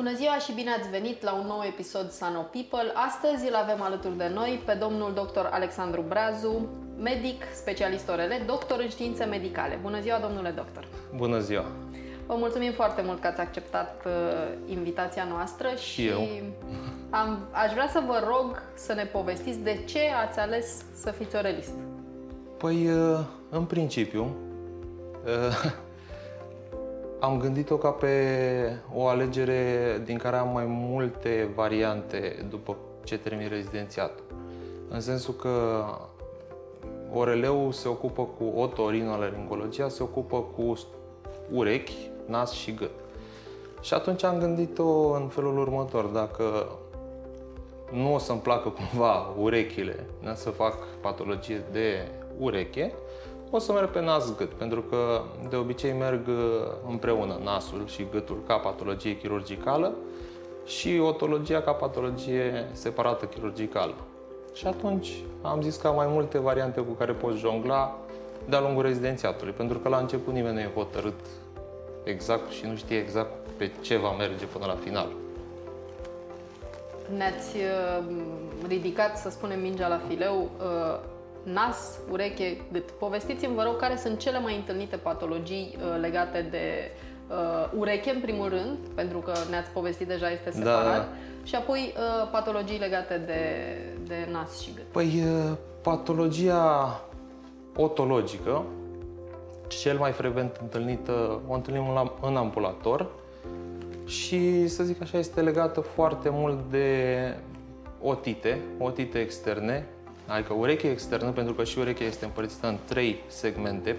Bună ziua și bine ați venit la un nou episod Sano People. Astăzi îl avem alături de noi pe domnul dr. Alexandru Brazu, medic, specialist orele, doctor în științe medicale. Bună ziua, domnule doctor! Bună ziua! Vă mulțumim foarte mult că ați acceptat uh, invitația noastră și, Și eu. Am, aș vrea să vă rog să ne povestiți de ce ați ales să fiți orelist. Păi, uh, în principiu, uh, am gândit-o ca pe o alegere din care am mai multe variante după ce termin rezidențiatul. În sensul că oreleu se ocupă cu otorinolaringologia, se ocupă cu urechi, nas și gât. Și atunci am gândit-o în felul următor, dacă nu o să-mi placă cumva urechile, da, să fac patologie de ureche, o să merg pe nas-gât, pentru că de obicei merg uh, împreună nasul și gâtul ca patologie chirurgicală și otologia ca patologie separată chirurgicală. Și atunci am zis că am mai multe variante cu care poți jongla de-a lungul rezidențiatului, pentru că la început nimeni nu e hotărât exact și nu știe exact pe ce va merge până la final. Ne-ați uh, ridicat, să spunem, mingea la fileu, uh, nas, ureche, gât. Povestiți-mi, vă rog, care sunt cele mai întâlnite patologii uh, legate de uh, ureche, în primul rând, pentru că ne-ați povestit deja, este separat, Da, da. și apoi uh, patologii legate de, de nas și gât. Păi, uh, patologia otologică, cel mai frecvent întâlnită, o întâlnim la- în ambulator și, să zic așa, este legată foarte mult de otite, otite externe, adică ureche externă, pentru că și urechea este împărțită în trei segmente.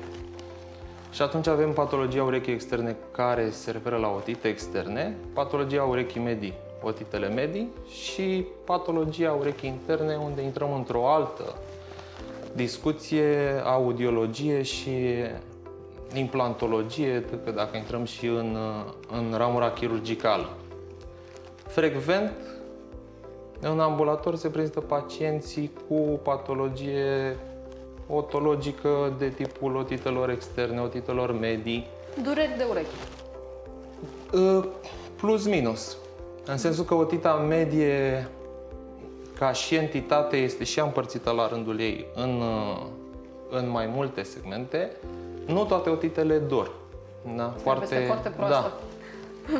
Și atunci avem patologia urechii externe care se referă la otite externe, patologia urechii medii, otitele medii și patologia urechii interne, unde intrăm într-o altă discuție, audiologie și implantologie, că dacă intrăm și în, în ramura chirurgicală. Frecvent, în ambulator se prezintă pacienții cu patologie otologică de tipul otitelor externe, otitelor medii, Dureri de ureche. Uh, plus minus. În sensul că otita medie ca și entitate este și ea împărțită la rândul ei în, uh, în mai multe segmente. Nu toate otitele dor. Da, Este foarte proastă. Da,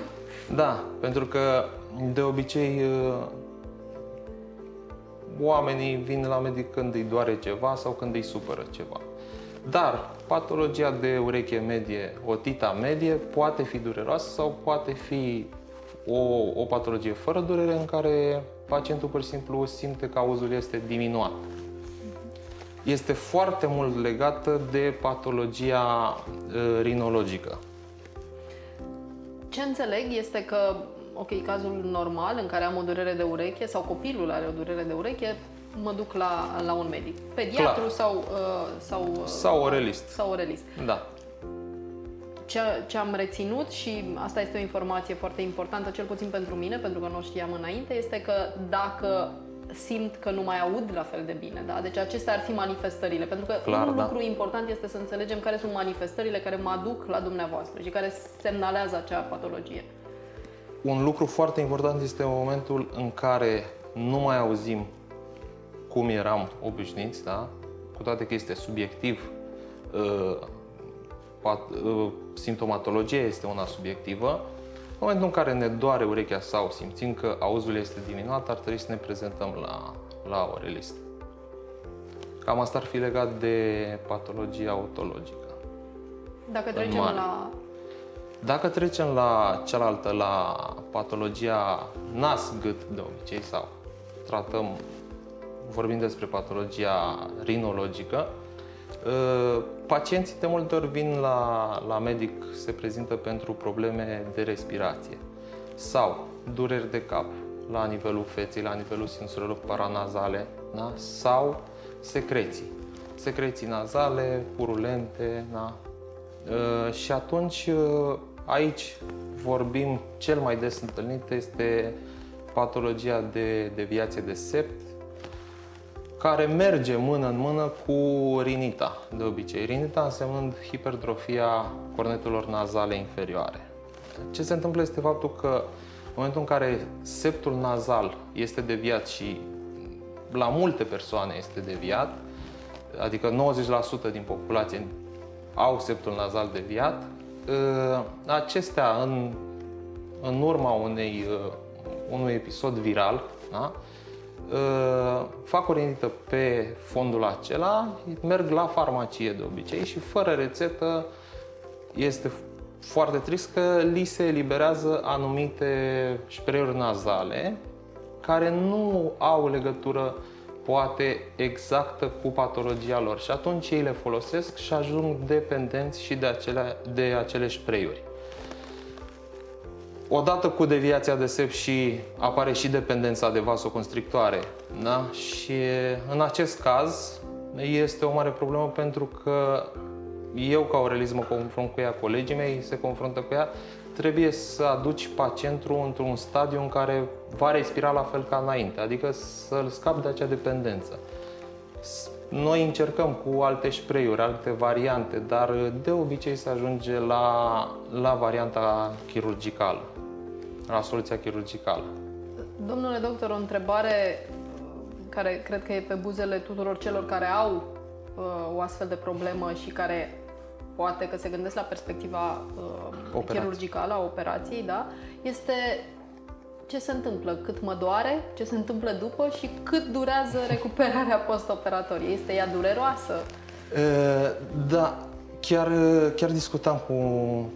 da, pentru că de obicei uh, oamenii vin la medic când îi doare ceva sau când îi supără ceva. Dar patologia de ureche medie, otita medie, poate fi dureroasă sau poate fi o, o patologie fără durere în care pacientul pur și simplu simte că auzul este diminuat. Este foarte mult legată de patologia uh, rinologică. Ce înțeleg este că, ok, cazul normal în care am o durere de ureche sau copilul are o durere de ureche, mă duc la, la un medic. Pediatru Clar. sau, uh, sau, uh, Sau orelist. sau orelist. Da. Ce, ce am reținut și asta este o informație foarte importantă, cel puțin pentru mine, pentru că nu o știam înainte, este că dacă simt că nu mai aud la fel de bine, da? Deci acestea ar fi manifestările, pentru că Clar, un da. lucru important este să înțelegem care sunt manifestările care mă aduc la dumneavoastră și care semnalează acea patologie. Un lucru foarte important este momentul în care nu mai auzim cum eram obișnuiți, da? cu toate că este subiectiv, uh, pat- uh, simptomatologia este una subiectivă, în momentul în care ne doare urechea sau simțim că auzul este diminuat, ar trebui să ne prezentăm la, la orelist. Cam asta ar fi legat de patologia otologică. Dacă trecem mare. la Dacă trecem la cealaltă, la patologia nas-gât de obicei sau tratăm, vorbim despre patologia rinologică, uh, pacienții de multe ori vin la, la medic, se prezintă pentru probleme de respirație sau dureri de cap la nivelul feței, la nivelul sinusurilor paranazale da? sau secreții. Secreții nazale, purulente, da? Uh, și atunci uh, aici vorbim cel mai des întâlnit este patologia de deviație de sept care merge mână în mână cu rinita, de obicei. Rinita însemnând hipertrofia cornetelor nazale inferioare. Ce se întâmplă este faptul că În momentul în care septul nazal este deviat și la multe persoane este deviat, adică 90% din populație au septul nazal deviat, ă, acestea în, în urma unei, ă, unui episod viral, da? Ă, fac o rinită pe fondul acela, merg la farmacie de obicei și fără rețetă este foarte trist că li se eliberează anumite spreiuri nazale care nu au legătură poate exactă cu patologia lor și atunci ei le folosesc și ajung dependenți și de acele, de acele spreiuri. Odată cu deviația de sept și apare și dependența de vasoconstrictoare. Da? Și în acest caz este o mare problemă pentru că eu ca Aurelis mă confrunt cu ea, colegii mei se confruntă cu ea, trebuie să aduci pacientul într-un stadiu în care va respira la fel ca înainte, adică să-l scap de acea dependență. Noi încercăm cu alte spray-uri, alte variante, dar de obicei se ajunge la, la varianta chirurgicală, la soluția chirurgicală. Domnule doctor, o întrebare care cred că e pe buzele tuturor celor care au uh, o astfel de problemă și care poate că se gândesc la perspectiva uh, chirurgicală a operației, da, este ce se întâmplă, cât mă doare, ce se întâmplă după și cât durează recuperarea postoperatorie. Este ea dureroasă? Uh, da, chiar, chiar discutam cu,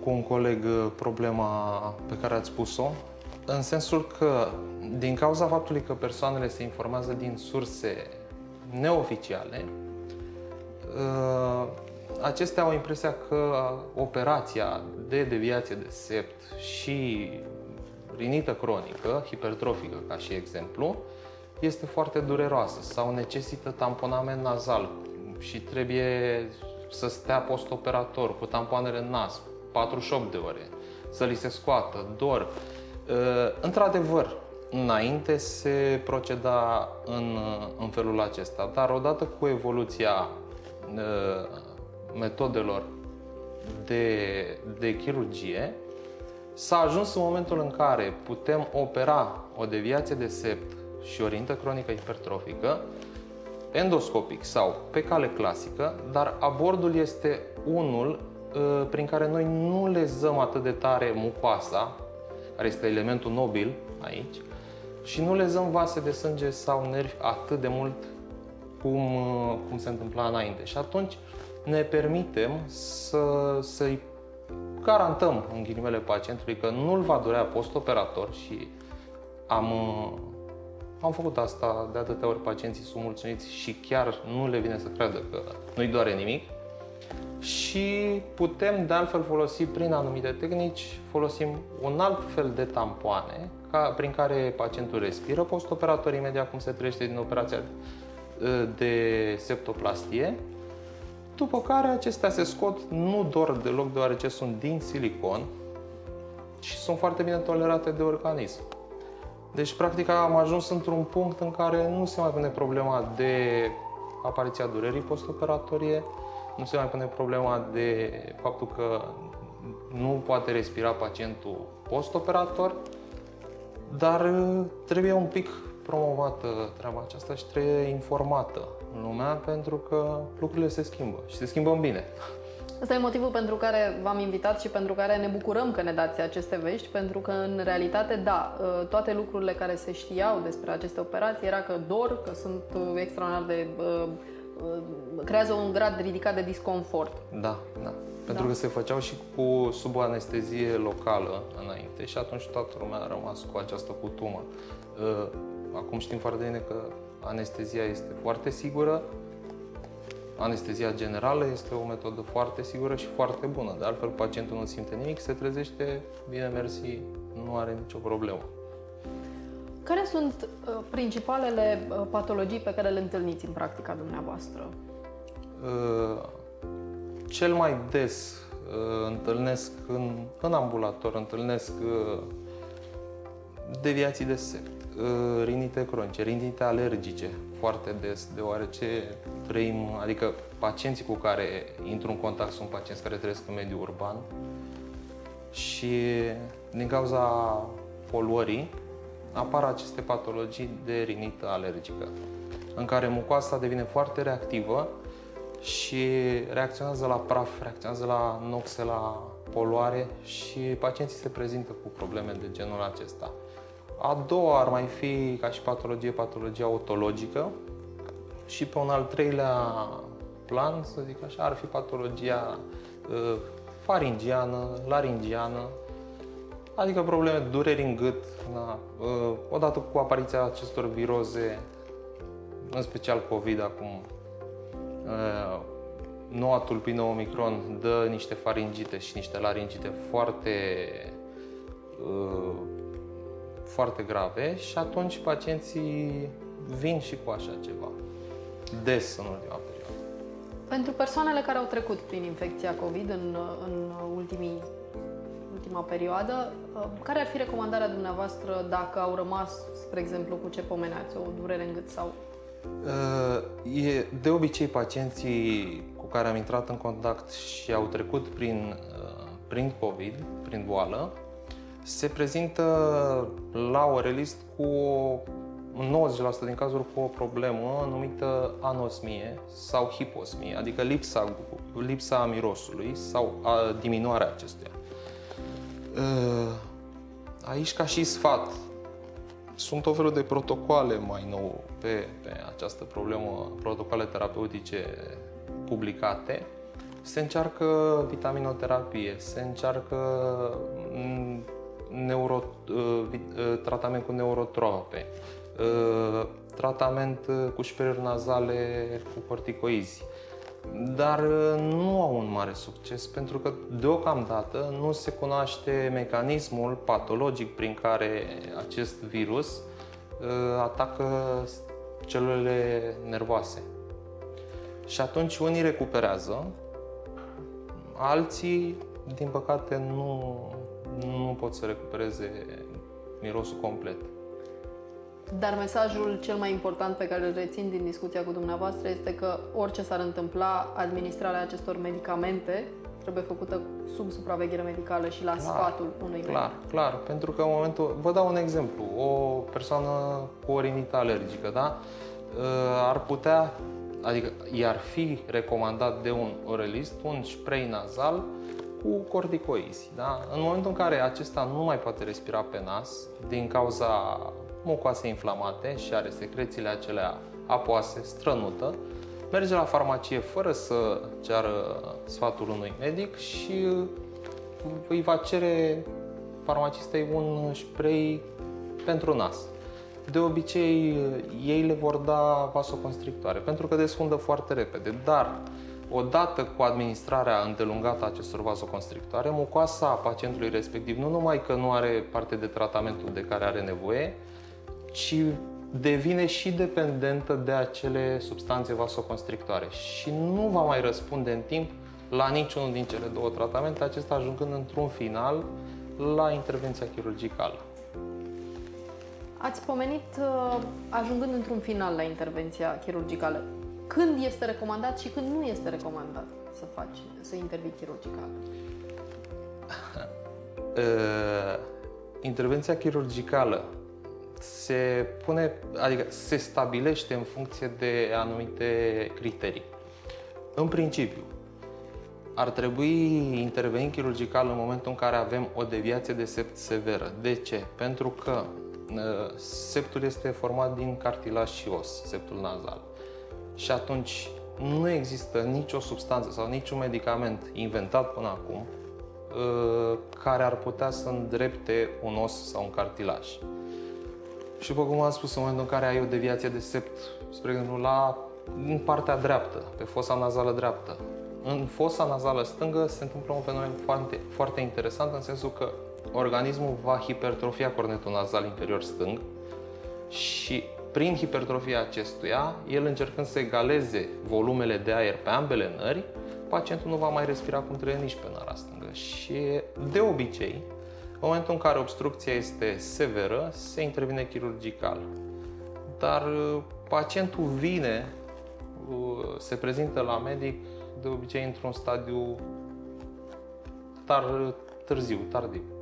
cu un coleg problema pe care ați spus-o, în sensul că din cauza faptului că persoanele se informează din surse neoficiale, uh, acestea au impresia că operația de deviație de sept și rinită cronică, hipertrofică ca și exemplu, este foarte dureroasă sau necesită tamponament nazal și trebuie să stea postoperator cu tampoanele în nas 48 de ore, să li se scoată, dor. Uh, într-adevăr, înainte se proceda în, în felul acesta, dar odată cu evoluția uh, metodelor de, de chirurgie, s-a ajuns în momentul în care putem opera o deviație de sept și o rintă cronică hipertrofică endoscopic sau pe cale clasică, dar abordul este unul uh, prin care noi nu lezăm atât de tare mucoasa, care este elementul nobil aici, și nu lezăm vase de sânge sau nervi atât de mult cum, uh, cum se întâmpla înainte. Și atunci ne permitem să, să-i garantăm, în ghilimele, pacientului că nu-l va durea postoperator și am, am făcut asta de atâtea ori, pacienții sunt mulțumiți și chiar nu le vine să creadă că nu-i doare nimic. Și putem de altfel folosi prin anumite tehnici, folosim un alt fel de tampoane ca, prin care pacientul respiră postoperator imediat cum se trece din operația de septoplastie după care acestea se scot, nu dor deloc deoarece sunt din silicon și sunt foarte bine tolerate de organism. Deci, practic, am ajuns într-un punct în care nu se mai pune problema de apariția durerii postoperatorie, nu se mai pune problema de faptul că nu poate respira pacientul postoperator, dar trebuie un pic promovată treaba aceasta și trebuie informată lumea pentru că lucrurile se schimbă și se schimbă în bine. Asta e motivul pentru care v-am invitat și pentru care ne bucurăm că ne dați aceste vești, pentru că în realitate, da, ă, toate lucrurile care se știau despre aceste operații era că dor, că sunt ă, extraordinar de... Ă, creează un grad ridicat de disconfort. Da, da. Pentru da. că se făceau și cu sub anestezie locală înainte și atunci toată lumea a rămas cu această cutumă. Acum știm foarte bine că anestezia este foarte sigură, anestezia generală este o metodă foarte sigură și foarte bună. De altfel, pacientul nu simte nimic, se trezește, bine mersi, nu are nicio problemă. Care sunt uh, principalele uh, patologii pe care le întâlniți în practica dumneavoastră? Uh, cel mai des uh, întâlnesc în, în ambulator, întâlnesc uh, deviații de sept Uh, rinite cronice, rinite alergice foarte des, deoarece trăim, adică pacienții cu care intru în contact sunt pacienți care trăiesc în mediul urban și din cauza poluării, apar aceste patologii de rinită alergică, în care mucoasa devine foarte reactivă și reacționează la praf, reacționează la noxe, la poluare și pacienții se prezintă cu probleme de genul acesta. A doua ar mai fi, ca și patologie, patologia otologică. Și pe un al treilea plan, să zic așa, ar fi patologia uh, faringiană, laringiană, adică probleme dureri în gât, na, uh, odată cu apariția acestor viroze, în special COVID acum, uh, noua tulpină Omicron dă niște faringite și niște laringite foarte uh, foarte grave și atunci pacienții vin și cu așa ceva. Des în ultima perioadă. Pentru persoanele care au trecut prin infecția COVID în, în ultimii, ultima perioadă, care ar fi recomandarea dumneavoastră dacă au rămas, spre exemplu, cu ce pomeneați, o durere în gât sau uh, E, de obicei, pacienții cu care am intrat în contact și au trecut prin, uh, prin COVID, prin boală, se prezintă la Orelist cu în 90% din cazuri cu o problemă numită anosmie sau hiposmie, adică lipsa, lipsa mirosului sau a, diminuarea acestuia. Ă, aici, ca și sfat, sunt o felul de protocoale mai nou pe, pe această problemă, protocoale terapeutice publicate. Se încearcă vitaminoterapie, se încearcă neuro, uh, uh, tratament cu neurotrope, uh, tratament cu șperuri nazale cu corticoizi. Dar nu au un mare succes pentru că deocamdată nu se cunoaște mecanismul patologic prin care acest virus atacă celulele nervoase. Și atunci unii recuperează, alții, din păcate, nu, nu pot să recupereze mirosul complet. Dar mesajul cel mai important pe care îl rețin din discuția cu dumneavoastră este că orice s-ar întâmpla, administrarea acestor medicamente trebuie făcută sub supraveghere medicală și la clar, sfatul unui Clar, medic. clar, pentru că în momentul... Vă dau un exemplu. O persoană cu o rinită alergică, da? Ă, ar putea, adică i-ar fi recomandat de un orelist un spray nazal cu corticoizi. Da? În momentul în care acesta nu mai poate respira pe nas din cauza mucoase inflamate și are secrețiile acelea apoase, strănută, merge la farmacie fără să ceară sfatul unui medic și îi va cere farmacistei un spray pentru nas. De obicei, ei le vor da vasoconstrictoare, pentru că desfundă foarte repede, dar Odată cu administrarea îndelungată a acestor vasoconstrictoare, mucoasa pacientului respectiv nu numai că nu are parte de tratamentul de care are nevoie, ci devine și dependentă de acele substanțe vasoconstrictoare și nu va mai răspunde în timp la niciunul din cele două tratamente, acesta ajungând într-un final la intervenția chirurgicală. Ați pomenit uh, ajungând într-un final la intervenția chirurgicală când este recomandat și când nu este recomandat să faci, să intervii chirurgical? Uh, intervenția chirurgicală se pune, adică se stabilește în funcție de anumite criterii. În principiu, ar trebui intervenit chirurgical în momentul în care avem o deviație de sept severă. De ce? Pentru că uh, septul este format din cartilaj și os, septul nazal și atunci nu există nicio substanță sau niciun medicament inventat până acum uh, care ar putea să îndrepte un os sau un cartilaj. Și după cum am spus, în momentul în care ai o deviație de sept, spre exemplu, la în partea dreaptă, pe fosa nazală dreaptă, în fosa nazală stângă se întâmplă un fenomen foarte, foarte interesant în sensul că organismul va hipertrofia cornetul nazal inferior stâng și prin hipertrofia acestuia, el încercând să egaleze volumele de aer pe ambele nări, pacientul nu va mai respira cum trebuie nici pe nara stângă. Și de obicei, în momentul în care obstrucția este severă, se intervine chirurgical. Dar uh, pacientul vine, uh, se prezintă la medic, de obicei într-un stadiu tar, târziu, tardiv.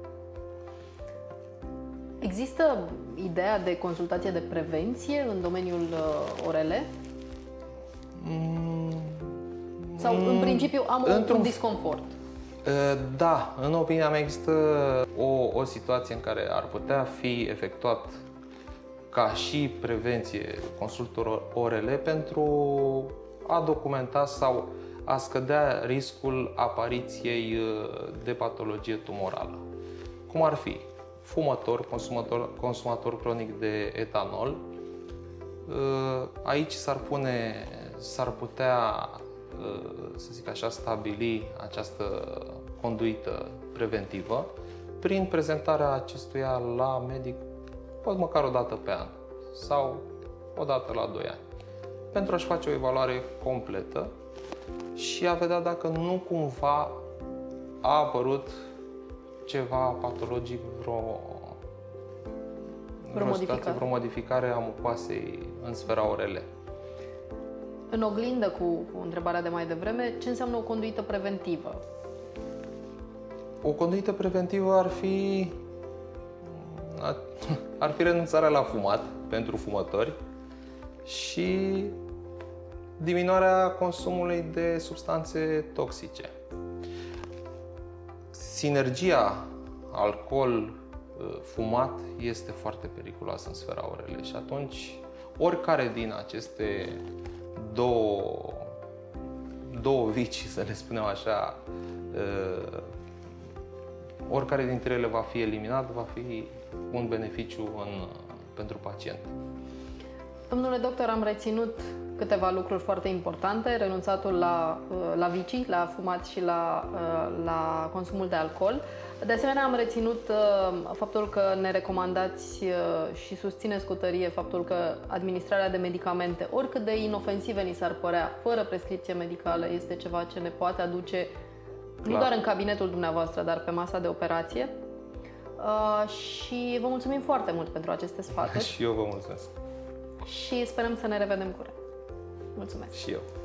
Există ideea de consultație de prevenție în domeniul uh, orele? Mm, Sau în principiu am un, un disconfort? Uh, da, în opinia mea există o, o situație în care ar putea fi efectuat ca și prevenție consultul orele pentru a documenta sau a scădea riscul apariției uh, de patologie tumorală. Cum ar fi fumător, consumator, consumator cronic de etanol. Uh, aici s-ar pune, s-ar putea, uh, să zic așa, stabili această conduită preventivă prin prezentarea acestuia la medic, poate măcar o dată pe an sau o dată la 2 ani, pentru a-și face o evaluare completă și a vedea dacă nu cumva a apărut ceva patologic, vreo, vreo, situație, vreo modificare a mucoasei în sfera orele. În oglindă cu, cu întrebarea de mai devreme, ce înseamnă o conduită preventivă? O conduită preventivă ar fi ar fi renunțarea la fumat pentru fumători și diminuarea consumului de substanțe toxice sinergia alcool-fumat uh, este foarte periculoasă în sfera orele și atunci oricare din aceste două, două vicii, să le spunem așa, uh, oricare dintre ele va fi eliminat, va fi un beneficiu în, pentru pacient. Domnule doctor, am reținut câteva lucruri foarte importante, renunțatul la, uh, la vicii, la fumat și la, uh, la consumul de alcool. De asemenea, am reținut uh, faptul că ne recomandați și susțineți cu tărie faptul că administrarea de medicamente, oricât de inofensive ni s-ar părea, fără prescripție medicală, este ceva ce ne poate aduce Clar. nu doar în cabinetul dumneavoastră, dar pe masa de operație. Uh, și vă mulțumim foarte mult pentru aceste sfaturi. și eu vă mulțumesc. Și sperăm să ne revedem curând. Mulțumesc! Și eu!